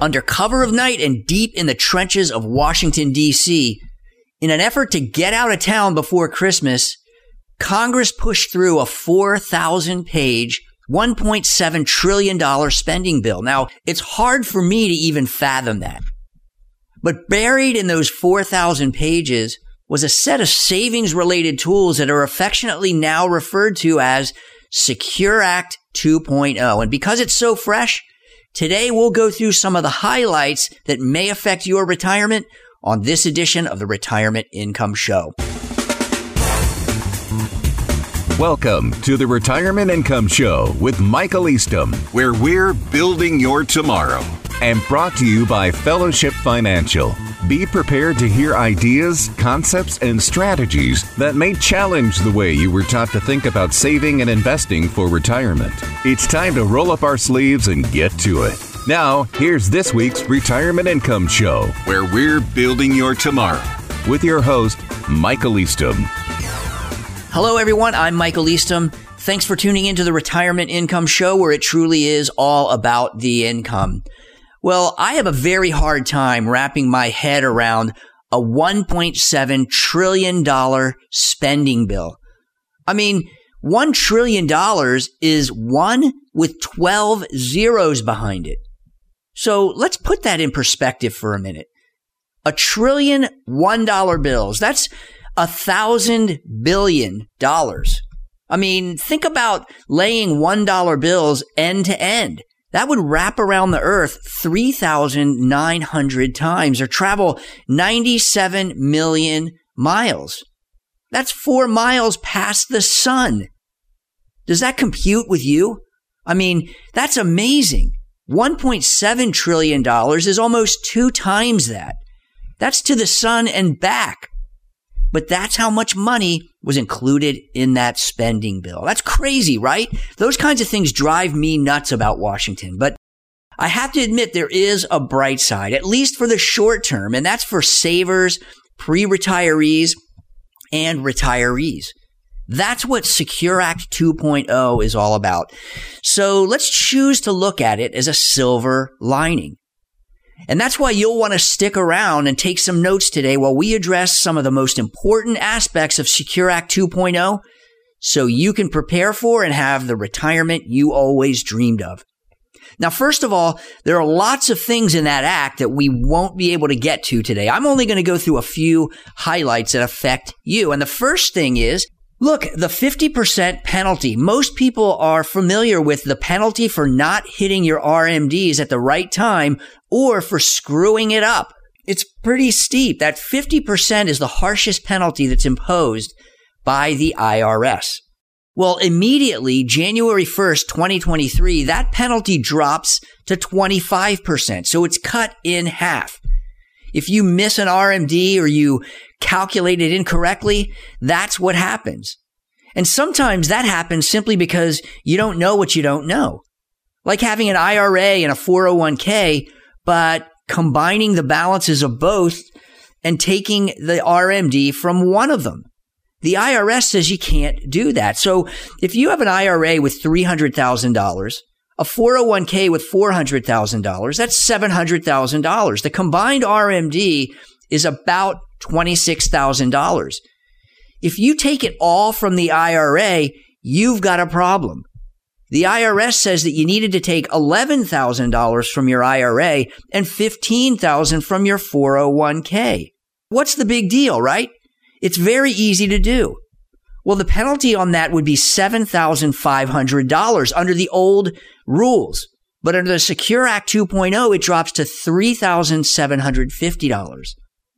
under cover of night and deep in the trenches of Washington, D.C. In an effort to get out of town before Christmas, Congress pushed through a 4,000 page, $1.7 trillion spending bill. Now, it's hard for me to even fathom that. But buried in those 4,000 pages was a set of savings related tools that are affectionately now referred to as Secure Act 2.0. And because it's so fresh, today we'll go through some of the highlights that may affect your retirement on this edition of the Retirement Income Show. Welcome to the Retirement Income Show with Michael Eastham, where we're building your tomorrow. And brought to you by Fellowship Financial. Be prepared to hear ideas, concepts, and strategies that may challenge the way you were taught to think about saving and investing for retirement. It's time to roll up our sleeves and get to it. Now, here's this week's Retirement Income Show, where we're building your tomorrow. With your host, Michael Eastham. Hello, everyone. I'm Michael Eastham. Thanks for tuning into the Retirement Income Show, where it truly is all about the income. Well, I have a very hard time wrapping my head around a $1.7 trillion spending bill. I mean, $1 trillion is one with 12 zeros behind it. So let's put that in perspective for a minute. A trillion $1 bills. That's a thousand billion dollars. I mean, think about laying $1 bills end to end. That would wrap around the earth 3,900 times or travel 97 million miles. That's four miles past the sun. Does that compute with you? I mean, that's amazing. $1.7 trillion is almost two times that. That's to the sun and back. But that's how much money was included in that spending bill. That's crazy, right? Those kinds of things drive me nuts about Washington. But I have to admit there is a bright side, at least for the short term, and that's for savers, pre-retirees, and retirees. That's what Secure Act 2.0 is all about. So let's choose to look at it as a silver lining. And that's why you'll want to stick around and take some notes today while we address some of the most important aspects of Secure Act 2.0 so you can prepare for and have the retirement you always dreamed of. Now, first of all, there are lots of things in that act that we won't be able to get to today. I'm only going to go through a few highlights that affect you. And the first thing is Look, the 50% penalty. Most people are familiar with the penalty for not hitting your RMDs at the right time or for screwing it up. It's pretty steep. That 50% is the harshest penalty that's imposed by the IRS. Well, immediately, January 1st, 2023, that penalty drops to 25%. So it's cut in half. If you miss an RMD or you calculate it incorrectly, that's what happens. And sometimes that happens simply because you don't know what you don't know. Like having an IRA and a 401k, but combining the balances of both and taking the RMD from one of them. The IRS says you can't do that. So if you have an IRA with $300,000, a 401k with $400,000, that's $700,000. The combined RMD is about $26,000. If you take it all from the IRA, you've got a problem. The IRS says that you needed to take $11,000 from your IRA and $15,000 from your 401k. What's the big deal, right? It's very easy to do. Well, the penalty on that would be $7,500 under the old rules. But under the Secure Act 2.0, it drops to $3,750.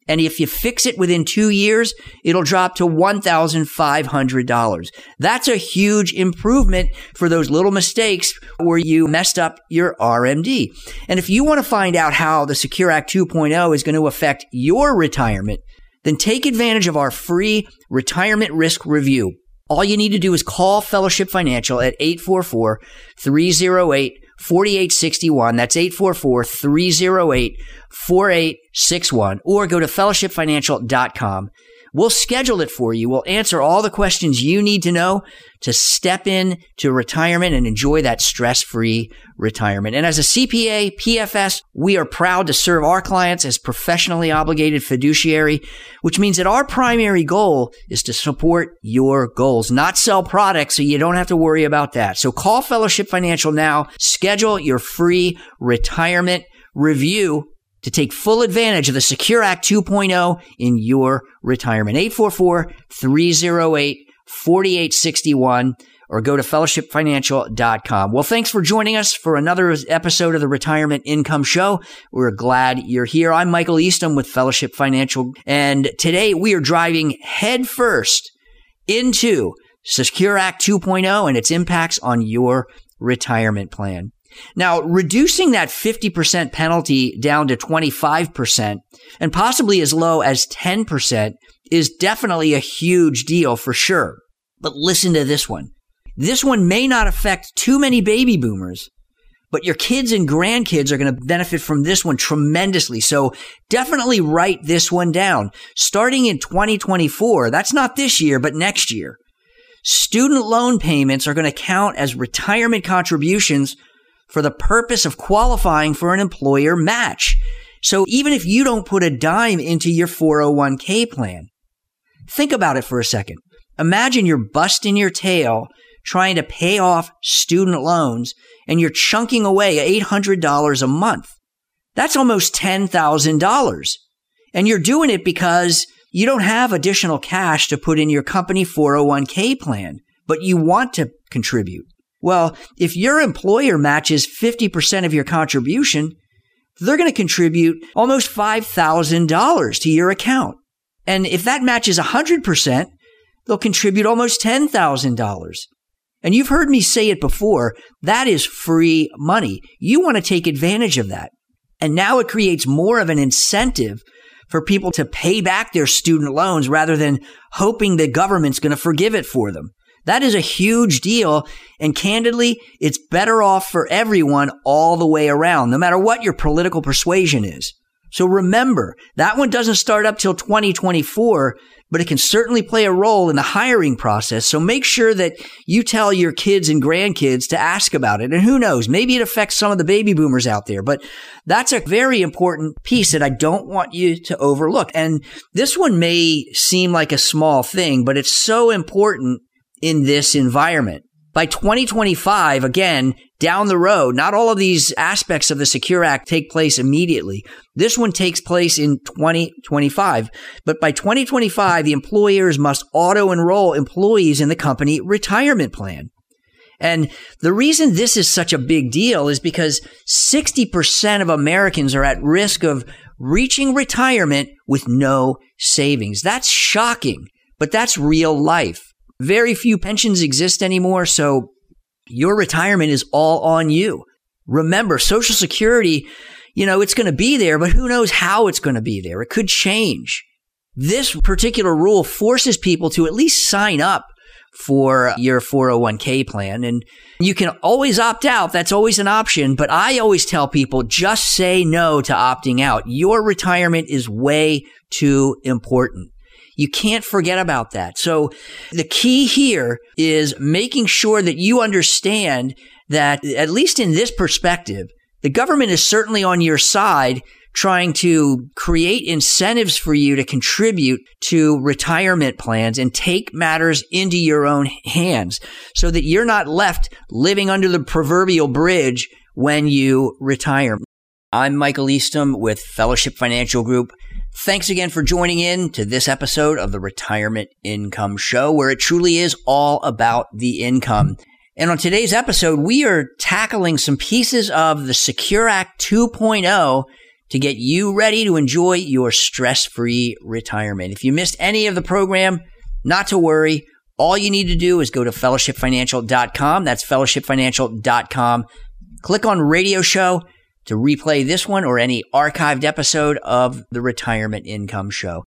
And if you fix it within two years, it'll drop to $1,500. That's a huge improvement for those little mistakes where you messed up your RMD. And if you want to find out how the Secure Act 2.0 is going to affect your retirement, then take advantage of our free retirement risk review. All you need to do is call Fellowship Financial at 844 308 4861. That's 844 308 4861. Or go to fellowshipfinancial.com. We'll schedule it for you. We'll answer all the questions you need to know to step in to retirement and enjoy that stress free retirement. And as a CPA, PFS, we are proud to serve our clients as professionally obligated fiduciary, which means that our primary goal is to support your goals, not sell products. So you don't have to worry about that. So call Fellowship Financial now, schedule your free retirement review to take full advantage of the Secure Act 2.0 in your retirement. 844-308-4861 or go to fellowshipfinancial.com. Well, thanks for joining us for another episode of the Retirement Income Show. We're glad you're here. I'm Michael Eastham with Fellowship Financial, and today we are driving headfirst into Secure Act 2.0 and its impacts on your retirement plan. Now, reducing that 50% penalty down to 25% and possibly as low as 10% is definitely a huge deal for sure. But listen to this one. This one may not affect too many baby boomers, but your kids and grandkids are going to benefit from this one tremendously. So definitely write this one down. Starting in 2024, that's not this year, but next year. Student loan payments are going to count as retirement contributions for the purpose of qualifying for an employer match. So even if you don't put a dime into your 401k plan, think about it for a second. Imagine you're busting your tail trying to pay off student loans and you're chunking away $800 a month. That's almost $10,000. And you're doing it because you don't have additional cash to put in your company 401k plan, but you want to contribute. Well, if your employer matches 50% of your contribution, they're going to contribute almost $5,000 to your account. And if that matches 100%, they'll contribute almost $10,000. And you've heard me say it before. That is free money. You want to take advantage of that. And now it creates more of an incentive for people to pay back their student loans rather than hoping the government's going to forgive it for them. That is a huge deal. And candidly, it's better off for everyone all the way around, no matter what your political persuasion is. So remember, that one doesn't start up till 2024, but it can certainly play a role in the hiring process. So make sure that you tell your kids and grandkids to ask about it. And who knows, maybe it affects some of the baby boomers out there, but that's a very important piece that I don't want you to overlook. And this one may seem like a small thing, but it's so important in this environment. By 2025, again, down the road, not all of these aspects of the Secure Act take place immediately. This one takes place in 2025. But by 2025, the employers must auto enroll employees in the company retirement plan. And the reason this is such a big deal is because 60% of Americans are at risk of reaching retirement with no savings. That's shocking, but that's real life. Very few pensions exist anymore, so your retirement is all on you. Remember, Social Security, you know, it's going to be there, but who knows how it's going to be there? It could change. This particular rule forces people to at least sign up for your 401k plan. And you can always opt out. That's always an option. But I always tell people just say no to opting out. Your retirement is way too important. You can't forget about that. So the key here is making sure that you understand that, at least in this perspective, the government is certainly on your side trying to create incentives for you to contribute to retirement plans and take matters into your own hands so that you're not left living under the proverbial bridge when you retire. I'm Michael Eastham with Fellowship Financial Group. Thanks again for joining in to this episode of the Retirement Income Show, where it truly is all about the income. And on today's episode, we are tackling some pieces of the Secure Act 2.0 to get you ready to enjoy your stress free retirement. If you missed any of the program, not to worry. All you need to do is go to fellowshipfinancial.com. That's fellowshipfinancial.com. Click on radio show to replay this one or any archived episode of the Retirement Income Show.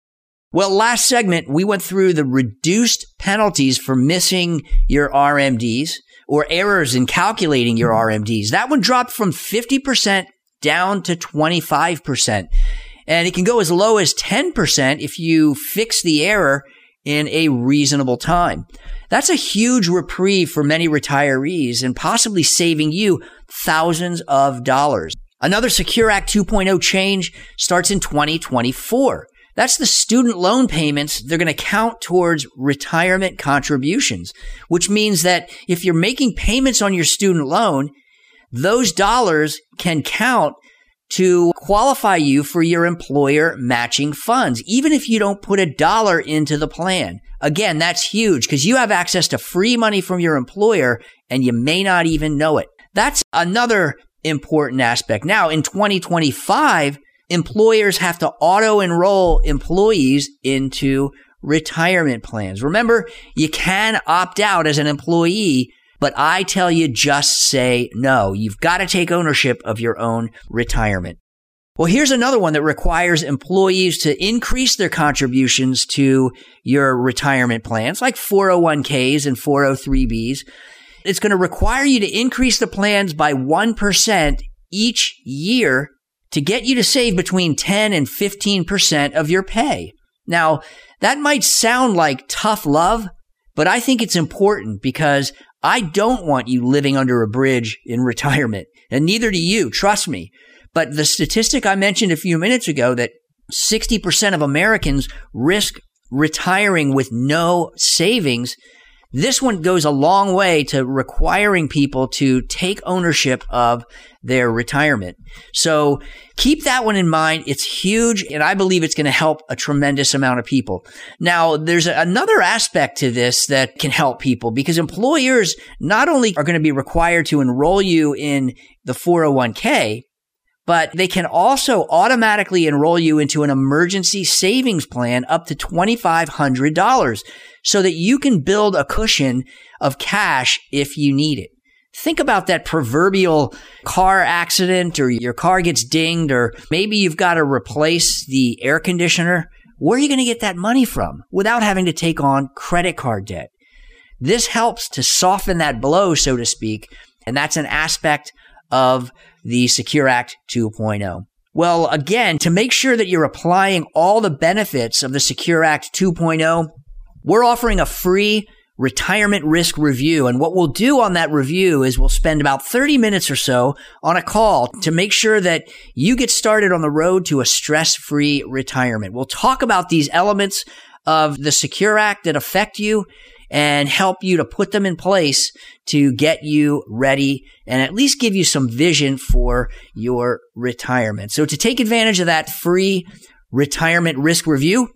Well, last segment, we went through the reduced penalties for missing your RMDs or errors in calculating your RMDs. That one dropped from 50% down to 25%. And it can go as low as 10% if you fix the error in a reasonable time. That's a huge reprieve for many retirees and possibly saving you thousands of dollars. Another Secure Act 2.0 change starts in 2024. That's the student loan payments they're going to count towards retirement contributions, which means that if you're making payments on your student loan, those dollars can count to qualify you for your employer matching funds, even if you don't put a dollar into the plan. Again, that's huge because you have access to free money from your employer and you may not even know it. That's another important aspect. Now, in 2025, employers have to auto enroll employees into retirement plans. Remember, you can opt out as an employee, but I tell you, just say no. You've got to take ownership of your own retirement. Well, here's another one that requires employees to increase their contributions to your retirement plans, like 401ks and 403bs. It's going to require you to increase the plans by 1% each year to get you to save between 10 and 15% of your pay. Now, that might sound like tough love, but I think it's important because I don't want you living under a bridge in retirement, and neither do you, trust me. But the statistic I mentioned a few minutes ago that 60% of Americans risk retiring with no savings this one goes a long way to requiring people to take ownership of their retirement. So keep that one in mind. It's huge, and I believe it's going to help a tremendous amount of people. Now, there's another aspect to this that can help people because employers not only are going to be required to enroll you in the 401k, but they can also automatically enroll you into an emergency savings plan up to $2,500 so that you can build a cushion of cash if you need it. Think about that proverbial car accident or your car gets dinged or maybe you've got to replace the air conditioner. Where are you going to get that money from without having to take on credit card debt? This helps to soften that blow, so to speak. And that's an aspect of the Secure Act 2.0. Well, again, to make sure that you're applying all the benefits of the Secure Act 2.0, we're offering a free retirement risk review. And what we'll do on that review is we'll spend about 30 minutes or so on a call to make sure that you get started on the road to a stress free retirement. We'll talk about these elements of the Secure Act that affect you and help you to put them in place to get you ready and at least give you some vision for your retirement. So to take advantage of that free retirement risk review,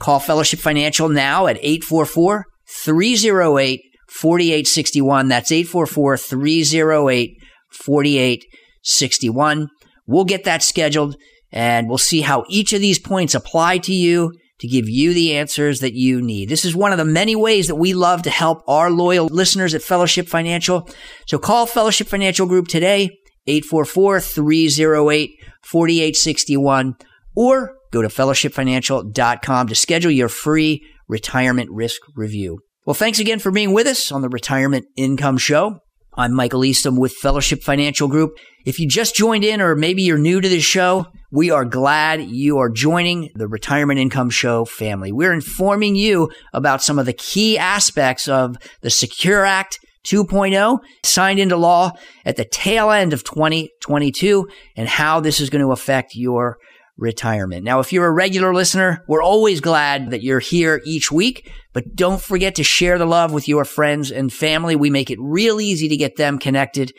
Call Fellowship Financial now at 844 308 4861. That's 844 308 4861. We'll get that scheduled and we'll see how each of these points apply to you to give you the answers that you need. This is one of the many ways that we love to help our loyal listeners at Fellowship Financial. So call Fellowship Financial Group today, 844 308 4861, or Go to fellowshipfinancial.com to schedule your free retirement risk review. Well, thanks again for being with us on the Retirement Income Show. I'm Michael Eastham with Fellowship Financial Group. If you just joined in or maybe you're new to this show, we are glad you are joining the Retirement Income Show family. We're informing you about some of the key aspects of the Secure Act 2.0 signed into law at the tail end of 2022 and how this is going to affect your retirement. Now, if you're a regular listener, we're always glad that you're here each week, but don't forget to share the love with your friends and family. We make it real easy to get them connected,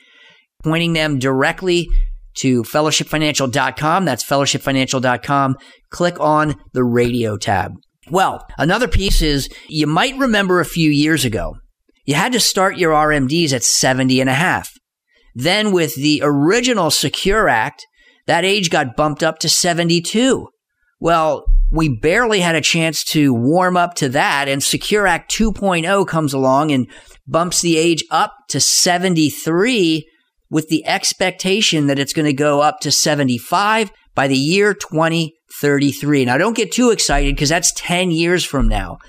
pointing them directly to fellowshipfinancial.com. That's fellowshipfinancial.com. Click on the radio tab. Well, another piece is you might remember a few years ago, you had to start your RMDs at 70 and a half. Then with the original Secure Act, that age got bumped up to 72. Well, we barely had a chance to warm up to that, and Secure Act 2.0 comes along and bumps the age up to 73 with the expectation that it's going to go up to 75 by the year 2033. Now, don't get too excited because that's 10 years from now.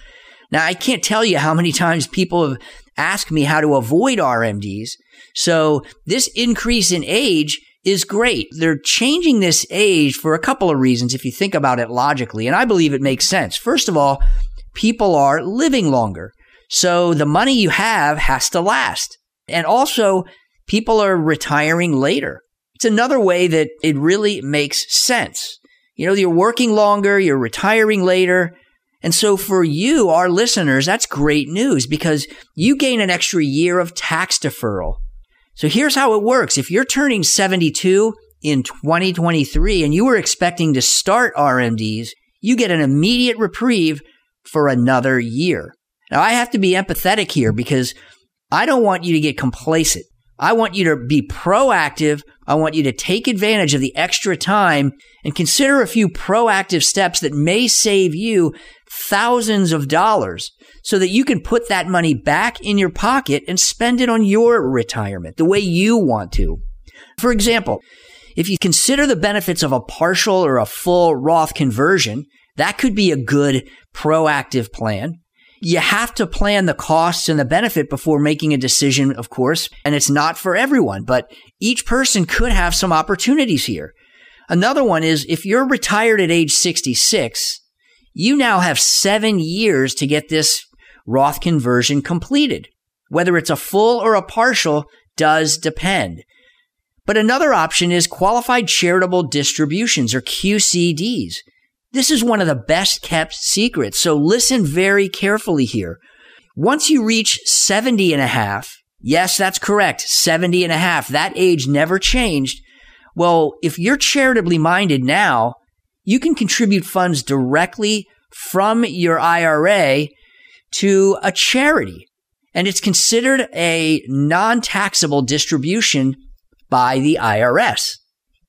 Now, I can't tell you how many times people have asked me how to avoid RMDs. So, this increase in age is great. They're changing this age for a couple of reasons if you think about it logically. And I believe it makes sense. First of all, people are living longer. So the money you have has to last. And also, people are retiring later. It's another way that it really makes sense. You know, you're working longer, you're retiring later. And so for you, our listeners, that's great news because you gain an extra year of tax deferral. So here's how it works. If you're turning 72 in 2023 and you were expecting to start RMDs, you get an immediate reprieve for another year. Now I have to be empathetic here because I don't want you to get complacent. I want you to be proactive. I want you to take advantage of the extra time and consider a few proactive steps that may save you thousands of dollars so that you can put that money back in your pocket and spend it on your retirement the way you want to. For example, if you consider the benefits of a partial or a full Roth conversion, that could be a good proactive plan. You have to plan the costs and the benefit before making a decision, of course, and it's not for everyone, but each person could have some opportunities here. Another one is if you're retired at age 66, you now have seven years to get this Roth conversion completed. Whether it's a full or a partial does depend. But another option is qualified charitable distributions or QCDs. This is one of the best kept secrets. So listen very carefully here. Once you reach 70 and a half, yes, that's correct. 70 and a half. That age never changed. Well, if you're charitably minded now, you can contribute funds directly from your IRA to a charity. And it's considered a non-taxable distribution by the IRS.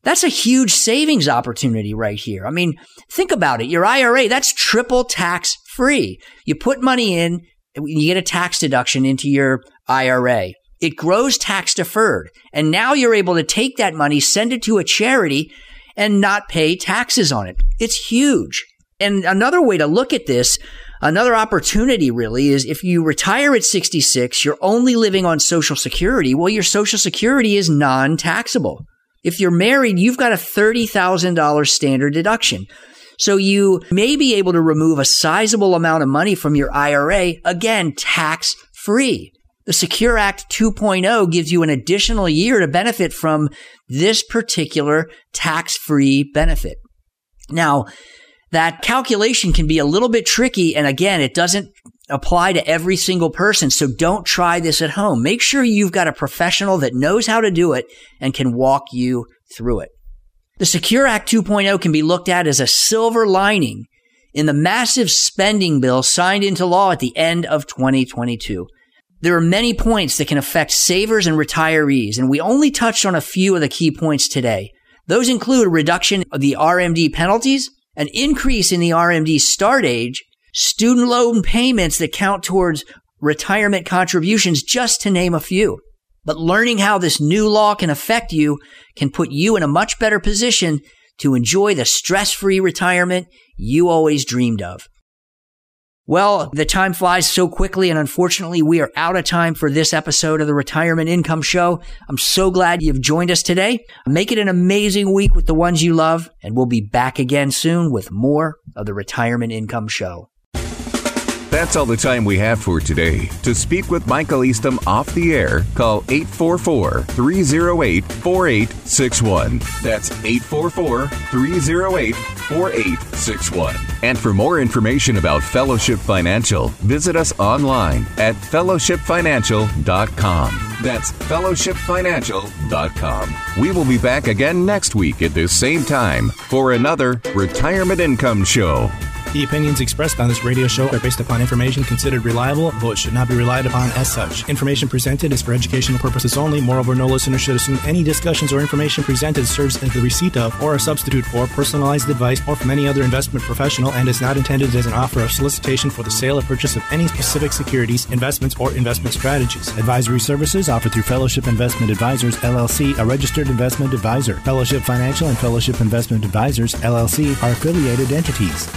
That's a huge savings opportunity right here. I mean, think about it. Your IRA, that's triple tax free. You put money in, you get a tax deduction into your IRA. It grows tax deferred. And now you're able to take that money, send it to a charity and not pay taxes on it. It's huge. And another way to look at this, another opportunity really is if you retire at 66, you're only living on social security. Well, your social security is non-taxable. If you're married, you've got a $30,000 standard deduction. So you may be able to remove a sizable amount of money from your IRA, again, tax free. The Secure Act 2.0 gives you an additional year to benefit from this particular tax free benefit. Now, that calculation can be a little bit tricky. And again, it doesn't apply to every single person. So don't try this at home. Make sure you've got a professional that knows how to do it and can walk you through it. The Secure Act 2.0 can be looked at as a silver lining in the massive spending bill signed into law at the end of 2022. There are many points that can affect savers and retirees, and we only touched on a few of the key points today. Those include a reduction of the RMD penalties, an increase in the RMD start age, student loan payments that count towards retirement contributions, just to name a few. But learning how this new law can affect you can put you in a much better position to enjoy the stress free retirement you always dreamed of. Well, the time flies so quickly, and unfortunately, we are out of time for this episode of the Retirement Income Show. I'm so glad you've joined us today. Make it an amazing week with the ones you love, and we'll be back again soon with more of the Retirement Income Show. That's all the time we have for today. To speak with Michael Eastham off the air, call 844 308 4861. That's 844 308 4861. And for more information about Fellowship Financial, visit us online at fellowshipfinancial.com. That's fellowshipfinancial.com. We will be back again next week at this same time for another Retirement Income Show. The opinions expressed on this radio show are based upon information considered reliable, though it should not be relied upon as such. Information presented is for educational purposes only. Moreover, no listener should assume any discussions or information presented serves as the receipt of or a substitute for personalized advice or from any other investment professional and is not intended as an offer of solicitation for the sale or purchase of any specific securities, investments, or investment strategies. Advisory services offered through Fellowship Investment Advisors, LLC, a registered investment advisor. Fellowship Financial and Fellowship Investment Advisors, LLC, are affiliated entities.